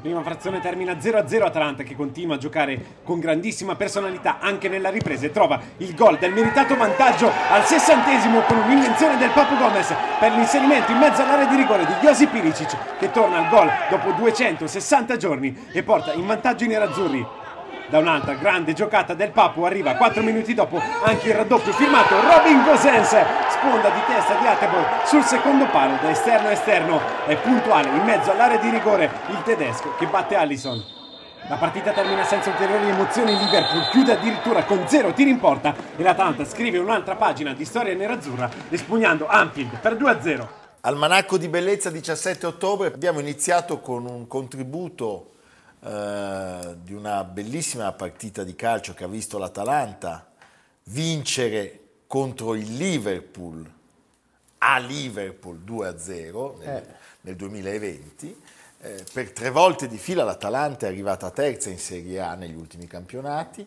Prima frazione termina 0-0 Atalanta che continua a giocare con grandissima personalità anche nella ripresa e trova il gol del meritato vantaggio al sessantesimo con un'invenzione del Papu Gomez per l'inserimento in mezzo all'area di rigore di Josi Piricic che torna al gol dopo 260 giorni e porta in vantaggio i nerazzurri da un'altra grande giocata del Papu arriva 4 minuti dopo anche il raddoppio firmato Robin Gosens. Sponda di testa di Atebol sul secondo palo da esterno a esterno. È puntuale in mezzo all'area di rigore il tedesco che batte Allison. La partita termina senza ulteriori emozioni, Liverpool chiude addirittura con zero tiri in porta e l'Atalanta scrive un'altra pagina di storia nerazzurra espugnando Anfield per 2-0. Almanacco di bellezza 17 ottobre. Abbiamo iniziato con un contributo eh, di una bellissima partita di calcio che ha visto l'Atalanta vincere contro il Liverpool a Liverpool 2-0 nel, eh. nel 2020. Eh, per tre volte di fila l'Atalanta è arrivata terza in Serie A negli ultimi campionati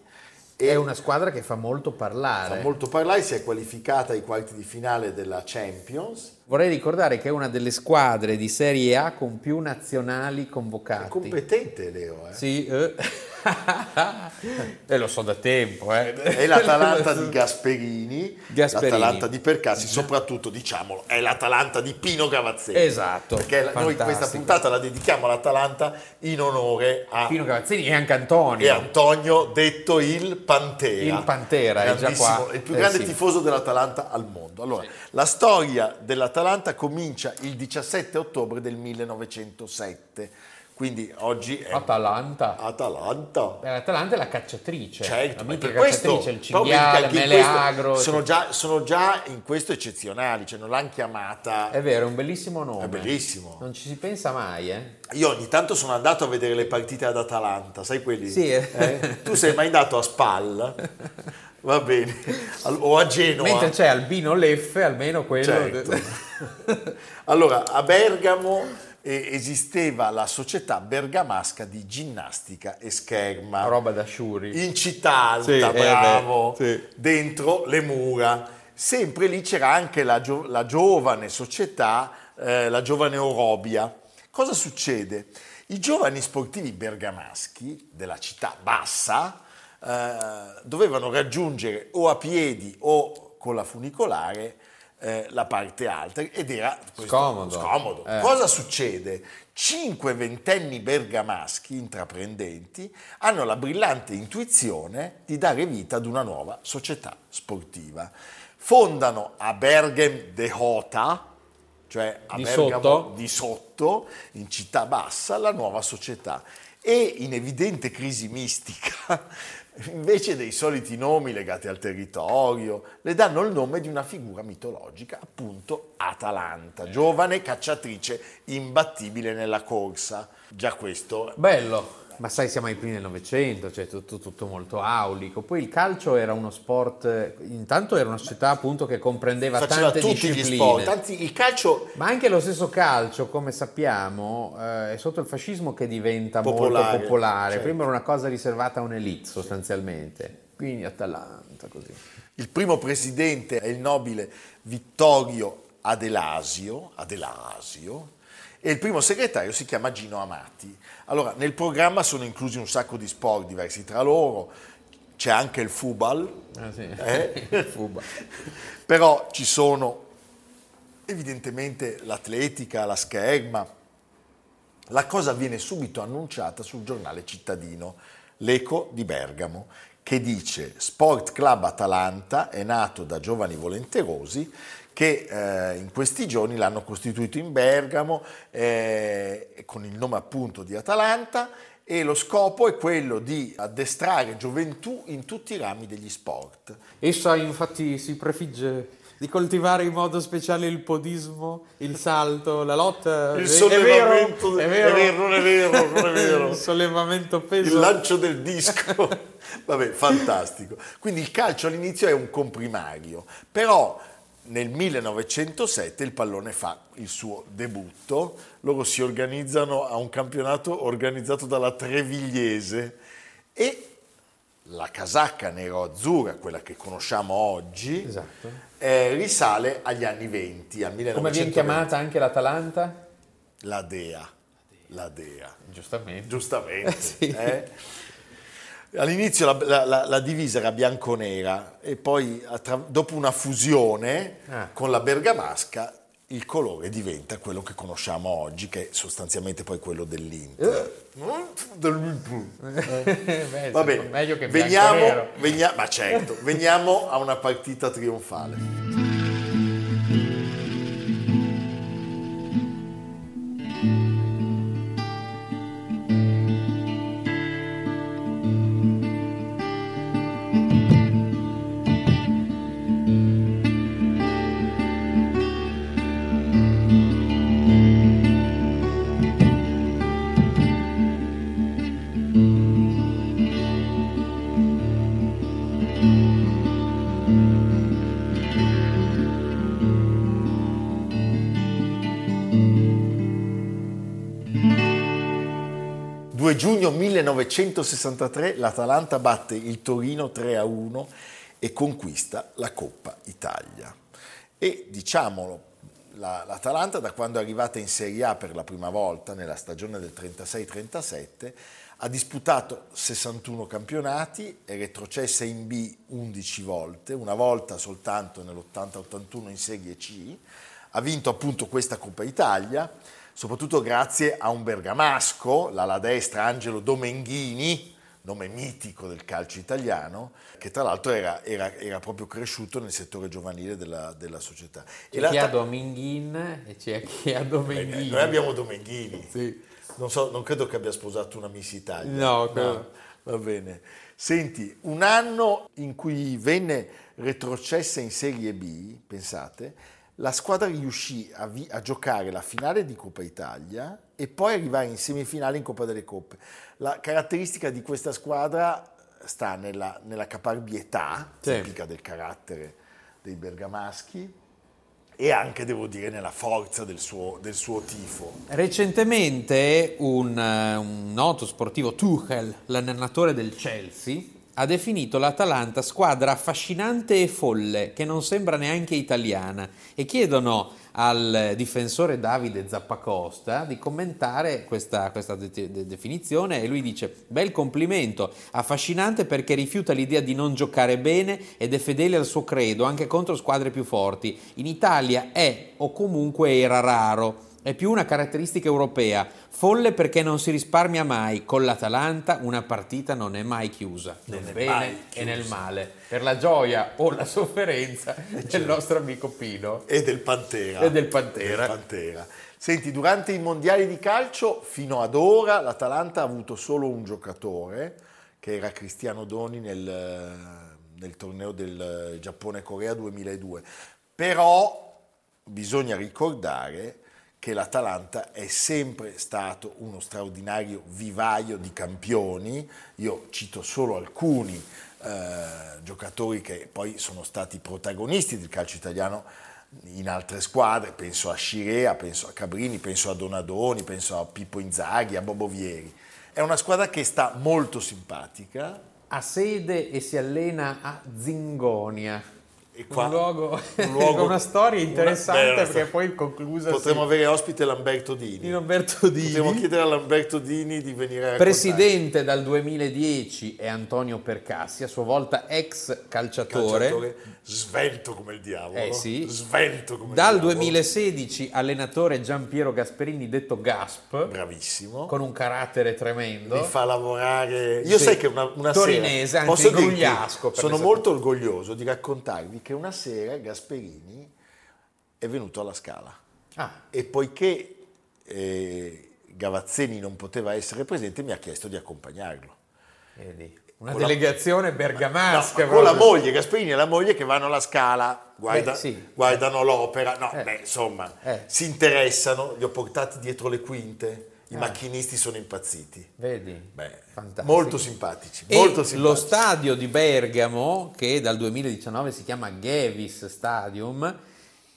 è una squadra che fa molto parlare. Fa molto parlare, si è qualificata ai quarti di finale della Champions. Vorrei ricordare che è una delle squadre di Serie A con più nazionali convocati. È competente Leo. Eh? Sì, eh. e lo so da tempo. Eh. È l'Atalanta di Gasperini, Gasperini. l'Atalanta di Percassi, soprattutto diciamolo, è l'Atalanta di Pino Gavazzini. Esatto. Perché fantastico. noi questa puntata la dedichiamo all'Atalanta in onore a Pino Gavazzini e anche Antonio. E Antonio, detto il Pantera. Il Pantera, è già qua. Il più grande eh, sì. tifoso dell'Atalanta al mondo. Allora, sì. la storia dell'Atalanta comincia il 17 ottobre del 1907 quindi oggi è Atalanta. Atalanta. L'Atalanta è la cacciatrice. Certo, la per questo, il cinghiale, Meleagro. Sono già, sono già in questo eccezionali, cioè non l'hanno chiamata. È vero, è un bellissimo nome. È bellissimo. Non ci si pensa mai, eh? Io ogni tanto sono andato a vedere le partite ad Atalanta, sai quelli? Sì. Eh? Tu sei mai andato a Spal? Va bene. O a Genova. Mentre c'è Albino Leffe, almeno quello. Certo. allora, a Bergamo esisteva la società bergamasca di ginnastica e scherma. Roba da sciuri. In città alta, sì, bravo, eh beh, sì. dentro le mura. Sempre lì c'era anche la, gio- la giovane società, eh, la giovane Orobia. Cosa succede? I giovani sportivi bergamaschi della città bassa eh, dovevano raggiungere o a piedi o con la funicolare eh, la parte alta ed era scomodo. scomodo. Eh. Cosa succede? Cinque ventenni bergamaschi intraprendenti hanno la brillante intuizione di dare vita ad una nuova società sportiva. Fondano a Bergen de Hota, cioè a di Bergamo sotto. di sotto, in città bassa, la nuova società. E in evidente crisi mistica invece dei soliti nomi legati al territorio, le danno il nome di una figura mitologica, appunto Atalanta, giovane cacciatrice imbattibile nella corsa. Già questo. Bello. Ma sai, siamo ai primi del Novecento, cioè tutto, tutto, molto aulico. Poi il calcio era uno sport, intanto era una società appunto che comprendeva Faceva tante tutti discipline. gli sport, anzi il calcio... Ma anche lo stesso calcio, come sappiamo, eh, è sotto il fascismo che diventa popolare, molto popolare. Certo. Prima era una cosa riservata a un'elite sostanzialmente. Quindi Atalanta così. Il primo presidente è il nobile Vittorio Adelasio, Adelasio e il primo segretario si chiama Gino Amati. Allora, nel programma sono inclusi un sacco di sport diversi tra loro, c'è anche il fubal, ah, sì. eh? il fubal. però ci sono evidentemente l'atletica, la scherma. La cosa viene subito annunciata sul giornale cittadino, l'Eco di Bergamo, che dice Sport Club Atalanta è nato da giovani volenterosi che eh, in questi giorni l'hanno costituito in Bergamo eh, con il nome appunto di Atalanta e lo scopo è quello di addestrare gioventù in tutti i rami degli sport. Essa infatti si prefigge di coltivare in modo speciale il podismo, il salto, la lotta. Il sollevamento, è vero, è vero, non è vero, non è vero. il sollevamento peso. Il lancio del disco. Vabbè, fantastico. Quindi il calcio all'inizio è un comprimario, però nel 1907 il pallone fa il suo debutto, loro si organizzano a un campionato organizzato dalla Trevigliese e la casacca nero-azzurra, quella che conosciamo oggi, Esatto. eh, risale agli anni 20, al 1920. Come viene chiamata anche l'Atalanta? La Dea, la Dea, Giustamente. giustamente. Sì. eh. All'inizio la, la- la- la divisa era bianco-nera e poi attra- dopo una fusione Ah. con la bergamasca il colore diventa quello che conosciamo oggi, che è sostanzialmente poi quello dell'Inter. Beh, Va bene, meglio che veniamo, bianco-nero. venia- ma certo, veniamo a una partita trionfale. Giugno 1963 l'Atalanta batte il Torino 3-1 e conquista la Coppa Italia. E diciamolo, la- l'Atalanta da quando è arrivata in Serie A per la prima volta, nella stagione del 36-37, ha disputato 61 campionati, è retrocessa in B 11 volte, una volta soltanto nell'80-81 in Serie C, ha vinto appunto questa Coppa Italia, soprattutto grazie a un bergamasco, l'ala destra Angelo Domenghini, nome mitico del calcio italiano, che tra l'altro era, era- era proprio cresciuto nel settore giovanile della, della società. E C'è chi ha Dominghin e c'è chi ha Domenghini. noi abbiamo Domenghini. Sì. Non, so, non credo che abbia sposato una Miss Italia. No, credo. Va bene. Senti, un anno in cui venne retrocessa in Serie B, pensate, la squadra riuscì a, vi- a giocare la finale di Coppa Italia e poi arrivare in semifinale in Coppa delle Coppe. La caratteristica di questa squadra sta nella, nella caparbietà Sì. tipica del carattere dei bergamaschi e anche, devo dire, nella forza del suo, del suo tifo. Recentemente un, eh, un noto sportivo, Tuchel, l'allenatore del Chelsea, ha definito l'Atalanta squadra affascinante e folle, che non sembra neanche italiana, e chiedono al difensore Davide Zappacosta di commentare questa, questa de- de- definizione e lui dice bel complimento, affascinante perché rifiuta l'idea di non giocare bene ed è fedele al suo credo anche contro squadre più forti. In Italia è o comunque era raro. È più una caratteristica europea, folle perché non si risparmia mai. Con l'Atalanta una partita non è mai chiusa, nel è bene e nel male, per la gioia o la sofferenza del nostro amico Pino. E del Pantera. E del Pantera. Del Pantera. Senti, durante i mondiali di calcio, fino ad ora, l'Atalanta ha avuto solo un giocatore, che era Cristiano Doni nel, nel torneo del Giappone-Corea 2002. Però bisogna ricordare che l'Atalanta è sempre stato uno straordinario vivaio di campioni. Io cito solo alcuni eh, giocatori che poi sono stati protagonisti del calcio italiano in altre squadre, penso a Scirea, penso a Cabrini, penso a Donadoni, penso a Pippo Inzaghi, a Bobo Vieri. È una squadra che sta molto simpatica, Ha sede e si allena a Zingonia. E qua- un luogo, un luogo- una storia una- interessante beh, una perché storia- poi conclusa Potremmo avere ospite Lamberto Dini. di Roberto Dini. Potremmo chiedere a Lamberto Dini di venire a. Presidente dal 2010 è Antonio Percassi, a sua volta ex calciatore. calciatore svelto come il diavolo. Eh sì. Svelto come Dal il diavolo. 2016 allenatore Giampiero Gasperini, detto Gasp, Bravissimo. con un carattere tremendo. mi fa lavorare. Io Sì. sai che una, una Torinese, sera anzi, posso dirti, sono molto orgoglioso di raccontarvi che una sera Gasperini è venuto alla Scala Ah, e poiché eh, Gavazzeni non poteva essere presente mi ha chiesto di accompagnarlo. vedi, una Con la- delegazione No, bergamasca. ma con la moglie, Gasperini e la moglie che vanno alla Scala, guarda- Beh, sì. guardano l'opera, no, Eh. beh, insomma, Eh. si interessano, li ho portati dietro le quinte, i Ah. macchinisti sono impazziti. Vedi? Beh, molto simpatici, molto lo simpatici. stadio di Bergamo, che dal 2019 si chiama Gevis Stadium,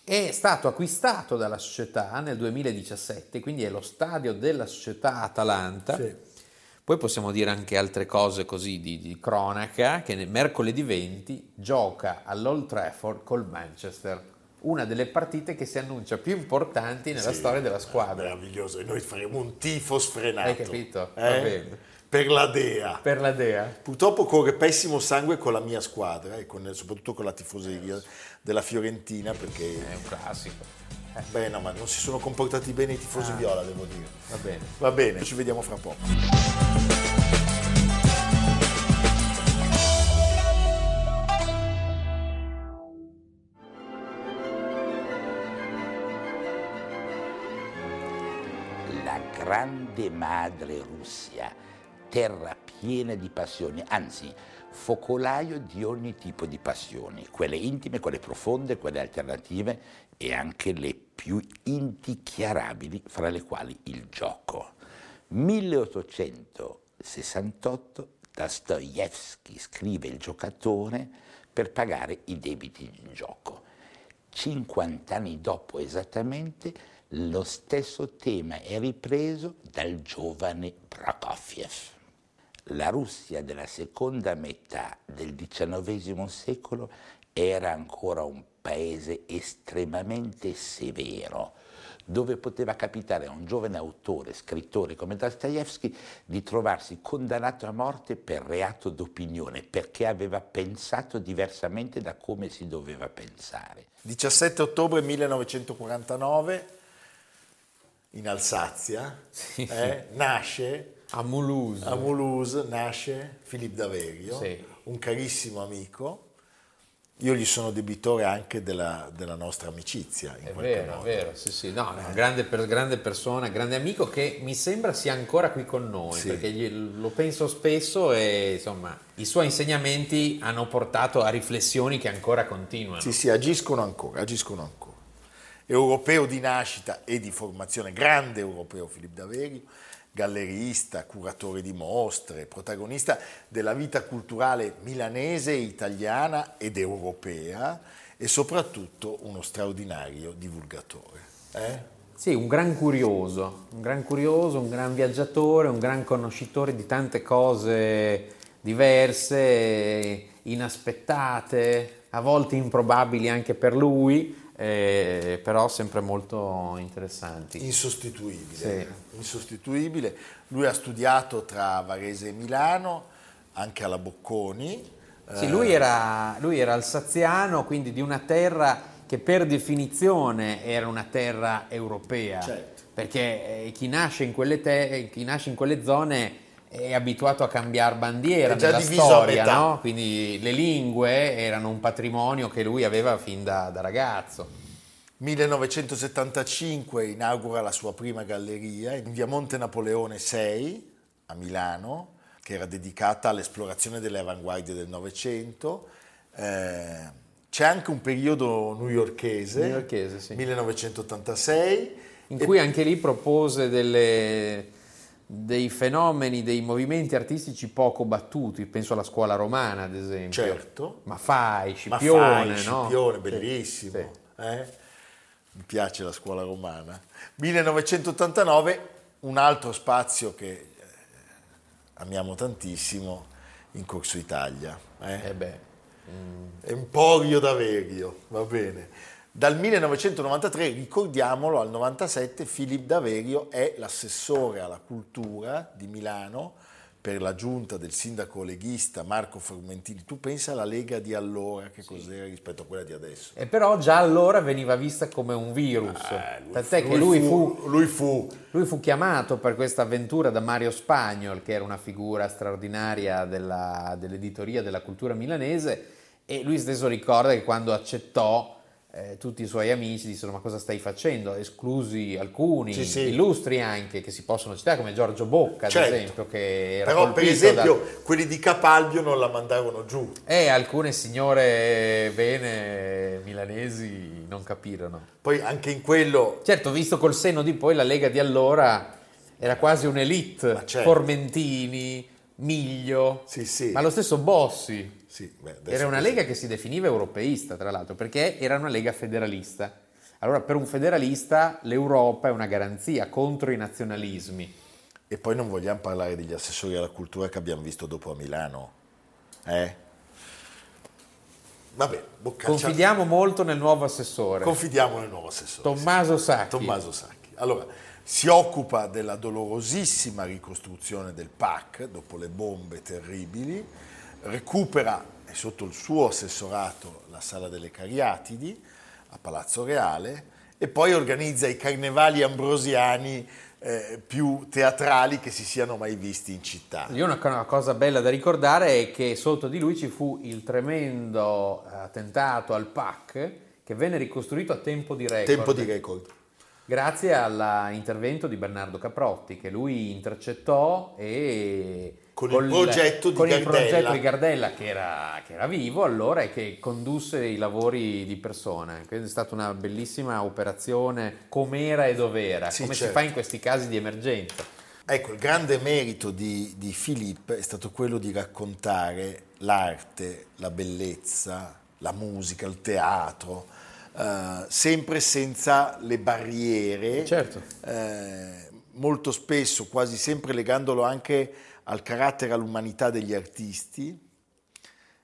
È stato acquistato dalla società nel 2017, quindi è lo stadio della società Atalanta. Sì. Poi possiamo dire anche altre cose così di, di cronaca, che mercoledì 20 gioca all'Old Trafford col Manchester, una delle partite che si annuncia più importanti nella Sì, storia della squadra. Meraviglioso, e noi faremo un tifo sfrenato. Hai capito? Va Eh? bene. Per la Dea. Per la Dea. Purtroppo corre pessimo sangue con la mia squadra e con- soprattutto con la tifoseria della Fiorentina perché, È un classico. beh no, ma non si sono comportati bene i tifosi Ah. viola, devo dire. Va bene. Va bene, ci vediamo fra poco. Grande madre Russia, terra piena di passioni, anzi focolaio di ogni tipo di passioni, quelle intime, quelle profonde, quelle alternative e anche le più indichiarabili, fra le quali il gioco. 1868 Dostoevsky scrive il giocatore per pagare i debiti in gioco. 50 anni dopo esattamente, lo stesso tema è ripreso dal giovane Prokofiev. La Russia della seconda metà del XIX secolo era ancora un paese estremamente severo, dove poteva capitare a un giovane autore, scrittore come Dostoevsky di trovarsi condannato a morte per reato d'opinione, perché aveva pensato diversamente da come si doveva pensare. 17 ottobre 1949 in Alsazia eh, nasce A Mulhouse. a Mulhouse nasce Filippo Daverio, Sì. un carissimo amico. Io gli sono debitore anche della, della nostra amicizia. In È vero, è modo. vero, sì, sì, no, no, grande, per- grande persona, grande amico che mi sembra sia ancora qui con noi, Sì. perché gli- lo penso spesso e insomma i suoi insegnamenti hanno portato a riflessioni che ancora continuano. Sì, sì, agiscono ancora, agiscono ancora. Europeo di nascita e di formazione, grande europeo Filippo Daverio, gallerista, curatore di mostre, protagonista della vita culturale milanese, italiana ed europea e soprattutto uno straordinario divulgatore. eh? Sì, un gran curioso, un gran curioso, un gran viaggiatore, un gran conoscitore di tante cose diverse, inaspettate, a volte improbabili anche per lui, eh, però sempre molto interessanti. Insostituibile, Sì. insostituibile. Lui ha studiato tra Varese e Milano, anche alla Bocconi. Sì, lui era, lui era alsaziano, quindi di una terra che per definizione era una terra europea, Certo. perché eh, chi, nasce in quelle te- chi nasce in quelle zone è abituato a cambiare bandiera È già storia, no? quindi le lingue erano un patrimonio che lui aveva fin da, da ragazzo. 1975 inaugura la sua prima galleria in via Monte Napoleone 6 a Milano, che era dedicata all'esplorazione delle avanguardie del Novecento. Eh, c'è anche un periodo newyorchese, Newyorchese, sì. 1986, in cui anche lì propose delle- dei fenomeni, dei movimenti artistici poco battuti, penso alla scuola romana ad esempio. Certo. Ma fai, Ma Scipione, fai, no? Scipione, Sì, bellissimo. sì. eh? Mi piace la scuola romana. 1989, un altro spazio che eh, amiamo tantissimo in Corso Italia. eh? Eh beh, Emporio d'Averio, va bene. Dal 1993, ricordiamolo, al 97 Filippo D'Averio è l'assessore alla cultura di Milano per la giunta del sindaco leghista Marco Formentini. Tu pensa alla Lega di allora, che cos'era rispetto a quella di adesso? e però già allora veniva vista come un virus, Eh, lui tant'è fu- che lui fu, lui fu lui fu chiamato per questa avventura da Mario Spagnol, che era una figura straordinaria della- dell'editoria della cultura milanese, e lui stesso ricorda che quando accettò eh, tutti i suoi amici dissero ma cosa stai facendo? Esclusi alcuni, Sì, sì. illustri anche, che si possono citare come Giorgio Bocca ad Certo. esempio, che era Però per esempio da- quelli di Capalbio non la mandarono giù. E alcune signore bene milanesi non capirono. Poi anche in quello Certo, visto col senno di poi, la Lega di allora era quasi un'elite. Certo. Formentini, Miglio, Sì, sì. ma lo stesso Bossi. Sì, beh, Era una. Lega che si definiva europeista, tra l'altro, perché era una Lega federalista. Allora per un federalista l'Europa è una garanzia contro i nazionalismi. E poi non vogliamo parlare degli assessori alla cultura che abbiamo visto dopo a Milano. Eh? Vabbè, Boccaccia. Confidiamo molto nel nuovo assessore, Confidiamo nel nuovo assessore. Tommaso Sacchi. Tommaso Sacchi. Allora, si occupa della dolorosissima ricostruzione del PAC dopo le bombe terribili, recupera, sotto il suo assessorato, la Sala delle Cariatidi a Palazzo Reale e poi organizza i carnevali ambrosiani eh, più teatrali che si siano mai visti in città. Io una, una cosa bella da ricordare è che sotto di lui ci fu il tremendo attentato al PAC che venne ricostruito a tempo di record. Tempo di record. Grazie all'intervento di Bernardo Caprotti che lui intercettò e Con il progetto con il progetto di Gardella che era, che era vivo allora e che condusse i lavori di persona. Quindi è stata una bellissima operazione com'era e dov'era, Sì, come si certo. fa in questi casi di emergenza. Ecco, il grande merito di, di Philippe è stato quello di raccontare l'arte, la bellezza, la musica, il teatro, eh, sempre senza le barriere, Certo. eh, molto spesso, quasi sempre legandolo anche al carattere, all'umanità degli artisti.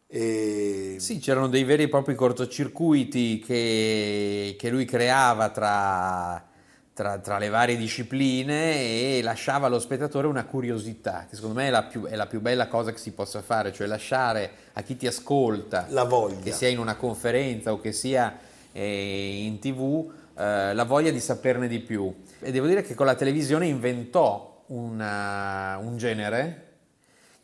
E Sì, c'erano dei veri e propri cortocircuiti che, che lui creava tra, tra- tra le varie discipline e lasciava allo spettatore una curiosità, che secondo me è la, più, è la più bella cosa che si possa fare, cioè lasciare a chi ti ascolta, La voglia. che sia in una conferenza o che sia eh, in tv, eh, la voglia di saperne di più. E devo dire che con la televisione inventò una- un genere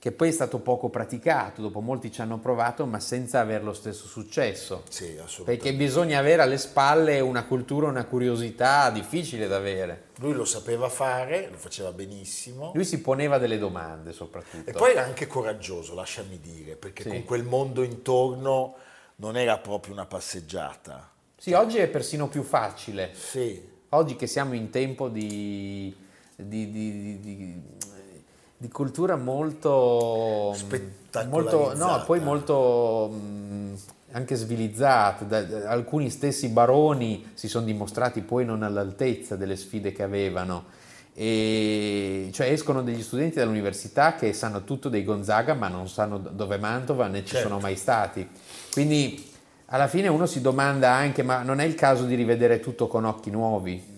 che poi è stato poco praticato, dopo molti ci hanno provato, ma senza avere lo stesso successo. sì, assolutamente. Perché bisogna avere alle spalle una cultura, una curiosità difficile da avere. Lui lo sapeva fare, lo faceva benissimo. Lui si poneva delle domande soprattutto. E poi era anche coraggioso, lasciami dire, perché Sì. con quel mondo intorno non era proprio una passeggiata. Sì, oggi è persino più facile. Sì, Oggi che siamo in tempo di, di- di- di- cultura molto... Spettacolarizzata. molto no, poi molto mh, anche. Da- da- alcuni stessi baroni si sono dimostrati poi non all'altezza delle sfide che avevano. E cioè escono degli studenti dall'università che sanno tutto dei Gonzaga ma non sanno dove Mantova né ci Certo. sono mai stati. Quindi alla fine uno si domanda anche ma non è il caso di rivedere tutto con occhi nuovi?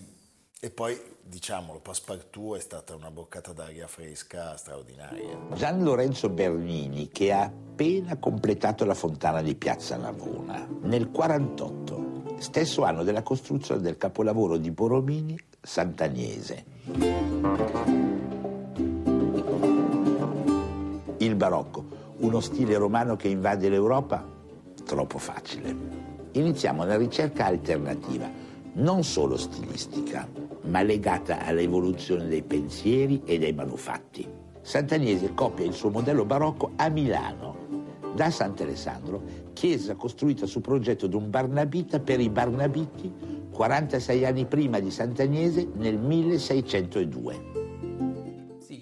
e poi diciamolo, Passepartout è stata una boccata d'aria fresca straordinaria. Gian Lorenzo Bernini, che ha appena completato la fontana di Piazza Navona, nel 48, stesso anno della costruzione del capolavoro di Borromini, Sant'Agnese. Il barocco, uno stile romano che invade l'Europa? Troppo facile. Iniziamo una ricerca alternativa, non solo stilistica, ma legata all'evoluzione dei pensieri e dei manufatti. Sant'Agnese copia il suo modello barocco a Milano, da Sant'Alessandro, chiesa costruita su progetto di un Barnabita per i Barnabiti 46 anni prima di Sant'Agnese nel 1602.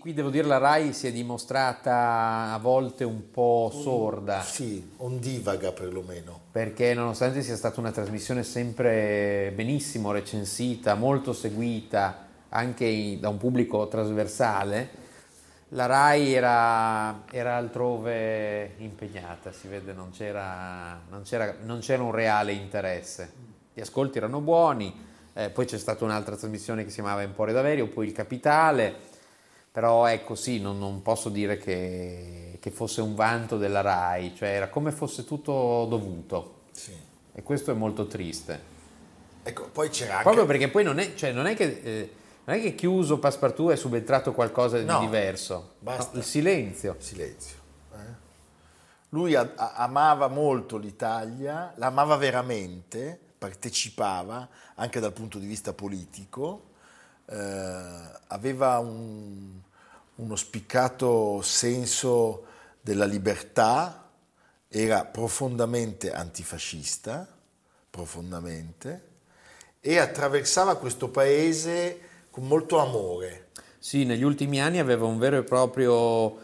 Qui devo dire la RAI si è dimostrata a volte un po' sorda. Sì, ondivaga perlomeno. perché nonostante sia stata una trasmissione sempre benissimo recensita, molto seguita anche da un pubblico trasversale, la RAI era, era altrove impegnata, si vede, non c'era, non c'era- non c'era un reale interesse. Gli ascolti erano buoni, eh, poi c'è stata un'altra trasmissione che si chiamava Emporio d'Averio, poi Il Capitale, però ecco sì, non, non posso dire che, che fosse un vanto della RAI, cioè era come fosse tutto dovuto Sì. e questo è molto triste. Ecco, poi c'era anche... Proprio perché poi non è, cioè, non è che... eh, non è che chiuso Passepartout è subentrato qualcosa No, di diverso. basta. No, il silenzio. Silenzio. eh. Lui a- a- amava molto l'Italia, l'amava veramente, partecipava anche dal punto di vista politico, eh, aveva un- uno spiccato senso della libertà, era profondamente antifascista, profondamente, e attraversava questo paese con molto amore. Sì, negli ultimi anni aveva un vero e proprio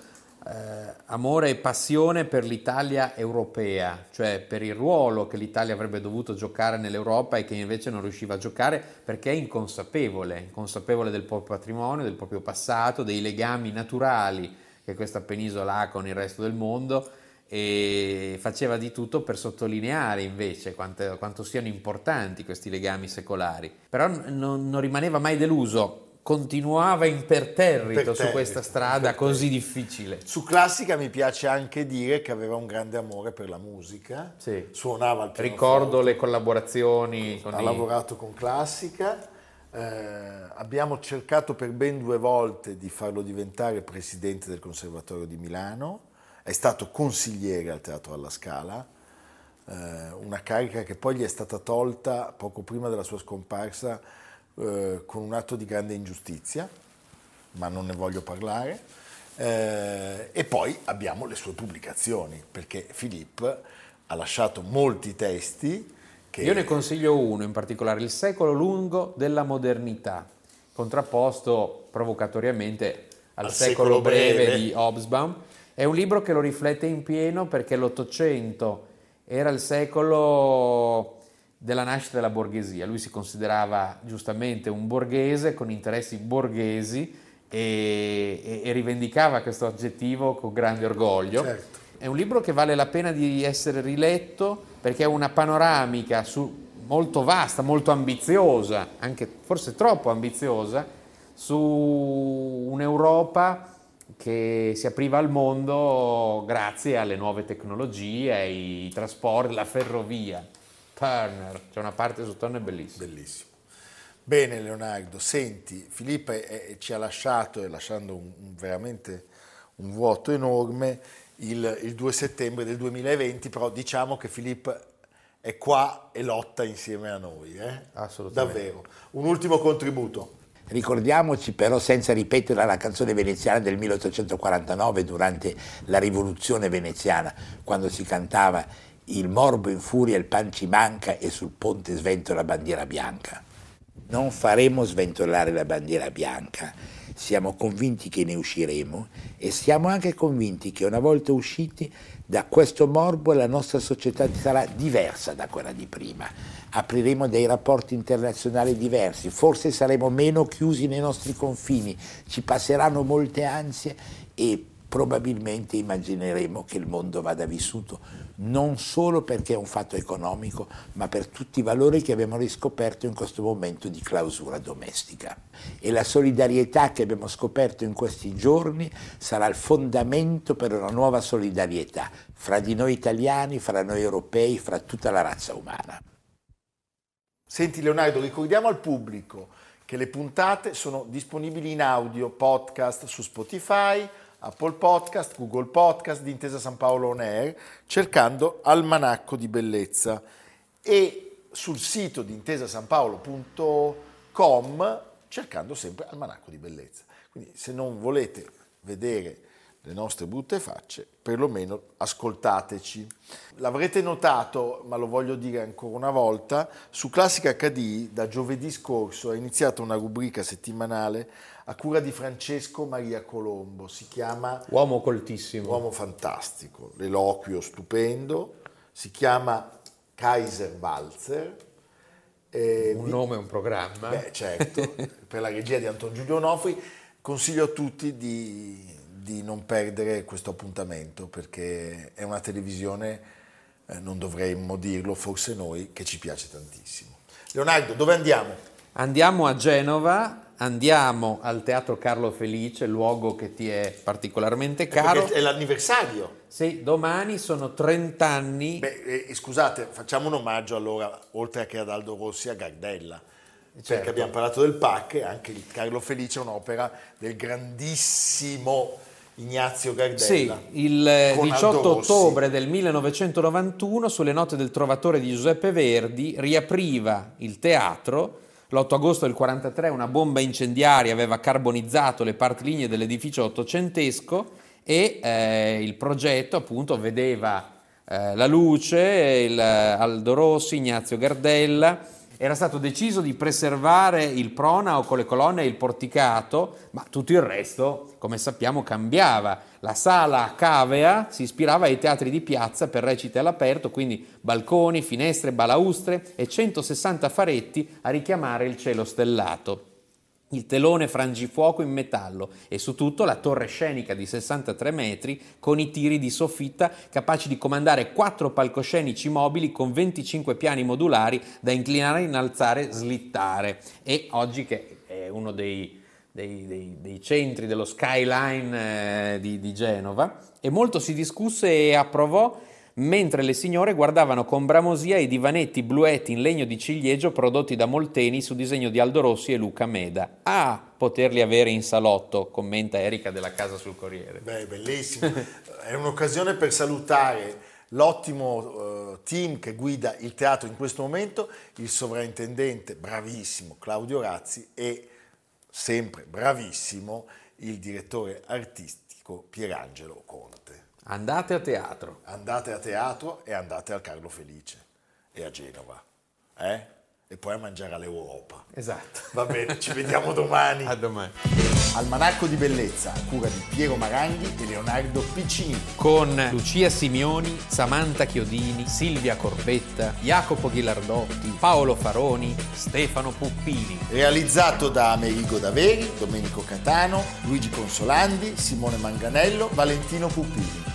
eh, amore e passione per l'Italia europea, cioè per il ruolo che l'Italia avrebbe dovuto giocare nell'Europa e che invece non riusciva a giocare perché è inconsapevole, inconsapevole del proprio patrimonio, del proprio passato, dei legami naturali che questa penisola ha con il resto del mondo e faceva di tutto per sottolineare invece quanto, quanto siano importanti questi legami secolari. Però non, non rimaneva mai deluso continuava imperterrito, Imperterrito, su questa strada così difficile. Su classica mi piace anche dire che aveva un grande amore per la musica, Sì. suonava il pianoforte. Ricordo le collaborazioni con ha i- lavorato con classica, eh, abbiamo cercato per ben due volte di farlo diventare presidente del Conservatorio di Milano, è stato consigliere al Teatro alla Scala, eh, una carica che poi gli è stata tolta poco prima della sua scomparsa eh, con un atto di grande ingiustizia, ma non ne voglio parlare. Eh, e poi abbiamo le sue pubblicazioni, perché Filippo ha lasciato molti testi che... Io ne consiglio uno in particolare, Il secolo lungo della modernità, contrapposto provocatoriamente al, Al secolo, secolo breve, breve. di Hobsbawm. È un libro che lo riflette in pieno perché l'Ottocento era il secolo della nascita della borghesia. Lui si considerava giustamente un borghese con interessi borghesi e, e- e rivendicava questo aggettivo con grande orgoglio. Certo. È un libro che vale la pena di essere riletto perché è una panoramica su- molto vasta, molto ambiziosa, anche forse troppo ambiziosa, su un'Europa che si apriva al mondo grazie alle nuove tecnologie, ai trasporti, la ferrovia. Turner, c'è una parte su Turner bellissima. Bellissimo. Bene Leonardo, senti, Filippo ci ha lasciato, e lasciando un- un- veramente un vuoto enorme, il, il 2 settembre del 2020, però diciamo che Filippo è qua e lotta insieme a noi. Eh? Assolutamente. Davvero. Un ultimo contributo. Ricordiamoci però senza ripetere la canzone veneziana del 1849 durante la rivoluzione veneziana, quando si cantava il morbo in furia, il pan ci manca e sul ponte sventola la bandiera bianca. Non faremo sventolare la bandiera bianca, siamo convinti che ne usciremo e siamo anche convinti che una volta usciti da questo morbo la nostra società sarà diversa da quella di prima. Apriremo dei rapporti internazionali diversi, forse saremo meno chiusi nei nostri confini, ci passeranno molte ansie e probabilmente immagineremo che il mondo vada vissuto non solo perché è un fatto economico, ma per tutti i valori che abbiamo riscoperto in questo momento di clausura domestica. E la solidarietà che abbiamo scoperto in questi giorni sarà il fondamento per una nuova solidarietà fra di noi italiani, fra noi europei, fra tutta la razza umana. Senti Leonardo, ricordiamo al pubblico che le puntate sono disponibili in audio, podcast su Spotify, Apple Podcast, Google Podcast di Intesa San Paolo On Air, cercando Almanacco di Bellezza e sul sito di cercando sempre Almanacco di Bellezza. Quindi se non volete vedere le nostre brutte facce, perlomeno ascoltateci. L'avrete notato, ma lo voglio dire ancora una volta, su Classica HD da giovedì scorso è iniziata una rubrica settimanale a cura di Francesco Maria Colombo, si chiama Uomo coltissimo. Uomo fantastico, l'eloquio stupendo, si chiama Kaiser Walzer. eh, un vi- nome e un programma. Beh, certo, per la regia di Anton Giulio Onofri. Consiglio a tutti di, di non perdere questo appuntamento perché è una televisione, eh, non dovremmo dirlo, forse noi, che ci piace tantissimo. Leonardo, dove andiamo? Andiamo a Genova, andiamo al Teatro Carlo Felice, luogo che ti è particolarmente caro. Perché è l'anniversario. Sì, domani sono 30 anni. Beh, eh, scusate, facciamo un omaggio allora, oltre che ad Aldo Rossi, a Gardella. Perché Certo. abbiamo parlato del PAC e anche il Carlo Felice è un'opera del grandissimo Ignazio Sì, Gardella. il eh, con 18 Aldo Rossi. ottobre del 1991, sulle note del Trovatore di Giuseppe Verdi, riapriva il teatro. L'8 agosto del 1943 una bomba incendiaria aveva carbonizzato le parti lignee dell'edificio ottocentesco e eh, il progetto appunto vedeva eh, la luce, il, eh, Aldo Rossi, Ignazio Gardella Era stato deciso di preservare il pronao con le colonne e il porticato, ma tutto il resto, come sappiamo, cambiava. La sala cavea si ispirava ai teatri di piazza per recite all'aperto, quindi balconi, finestre, balaustre e 160 faretti a richiamare il cielo stellato il telone frangifuoco in metallo e su tutto la torre scenica di 63 metri con i tiri di soffitta capaci di comandare quattro palcoscenici mobili con 25 piani modulari da inclinare, innalzare, slittare. E oggi che è uno dei, dei, dei, dei centri dello skyline eh, di, di Genova e molto si discusse e approvò mentre le signore guardavano con bramosia i divanetti bluetti in legno di ciliegio prodotti da Molteni su disegno di Aldo Rossi e Luca Meda. Ah, poterli avere in salotto, commenta Erika della Casa sul Corriere. Beh, bellissimo. È un'occasione per salutare l'ottimo uh, team che guida il teatro in questo momento, il sovrintendente bravissimo Claudio Razzi e sempre bravissimo il direttore artistico Pierangelo Conte. Andate a teatro. Andate a teatro e andate al Carlo Felice e a Genova. Eh? E poi a mangiare all'Europa. Esatto. Va bene, ci vediamo domani. A domani. Almanacco di bellezza a cura di Piero Maranghi e Leonardo Piccini. Con Lucia Simioni, Samantha Chiodini, Silvia Corbetta, Jacopo Ghilardotti, Paolo Faroni, Stefano Puppini. Realizzato da Amerigo Daveri, Domenico Catano, Luigi Consolandi, Simone Manganello, Valentino Puppini.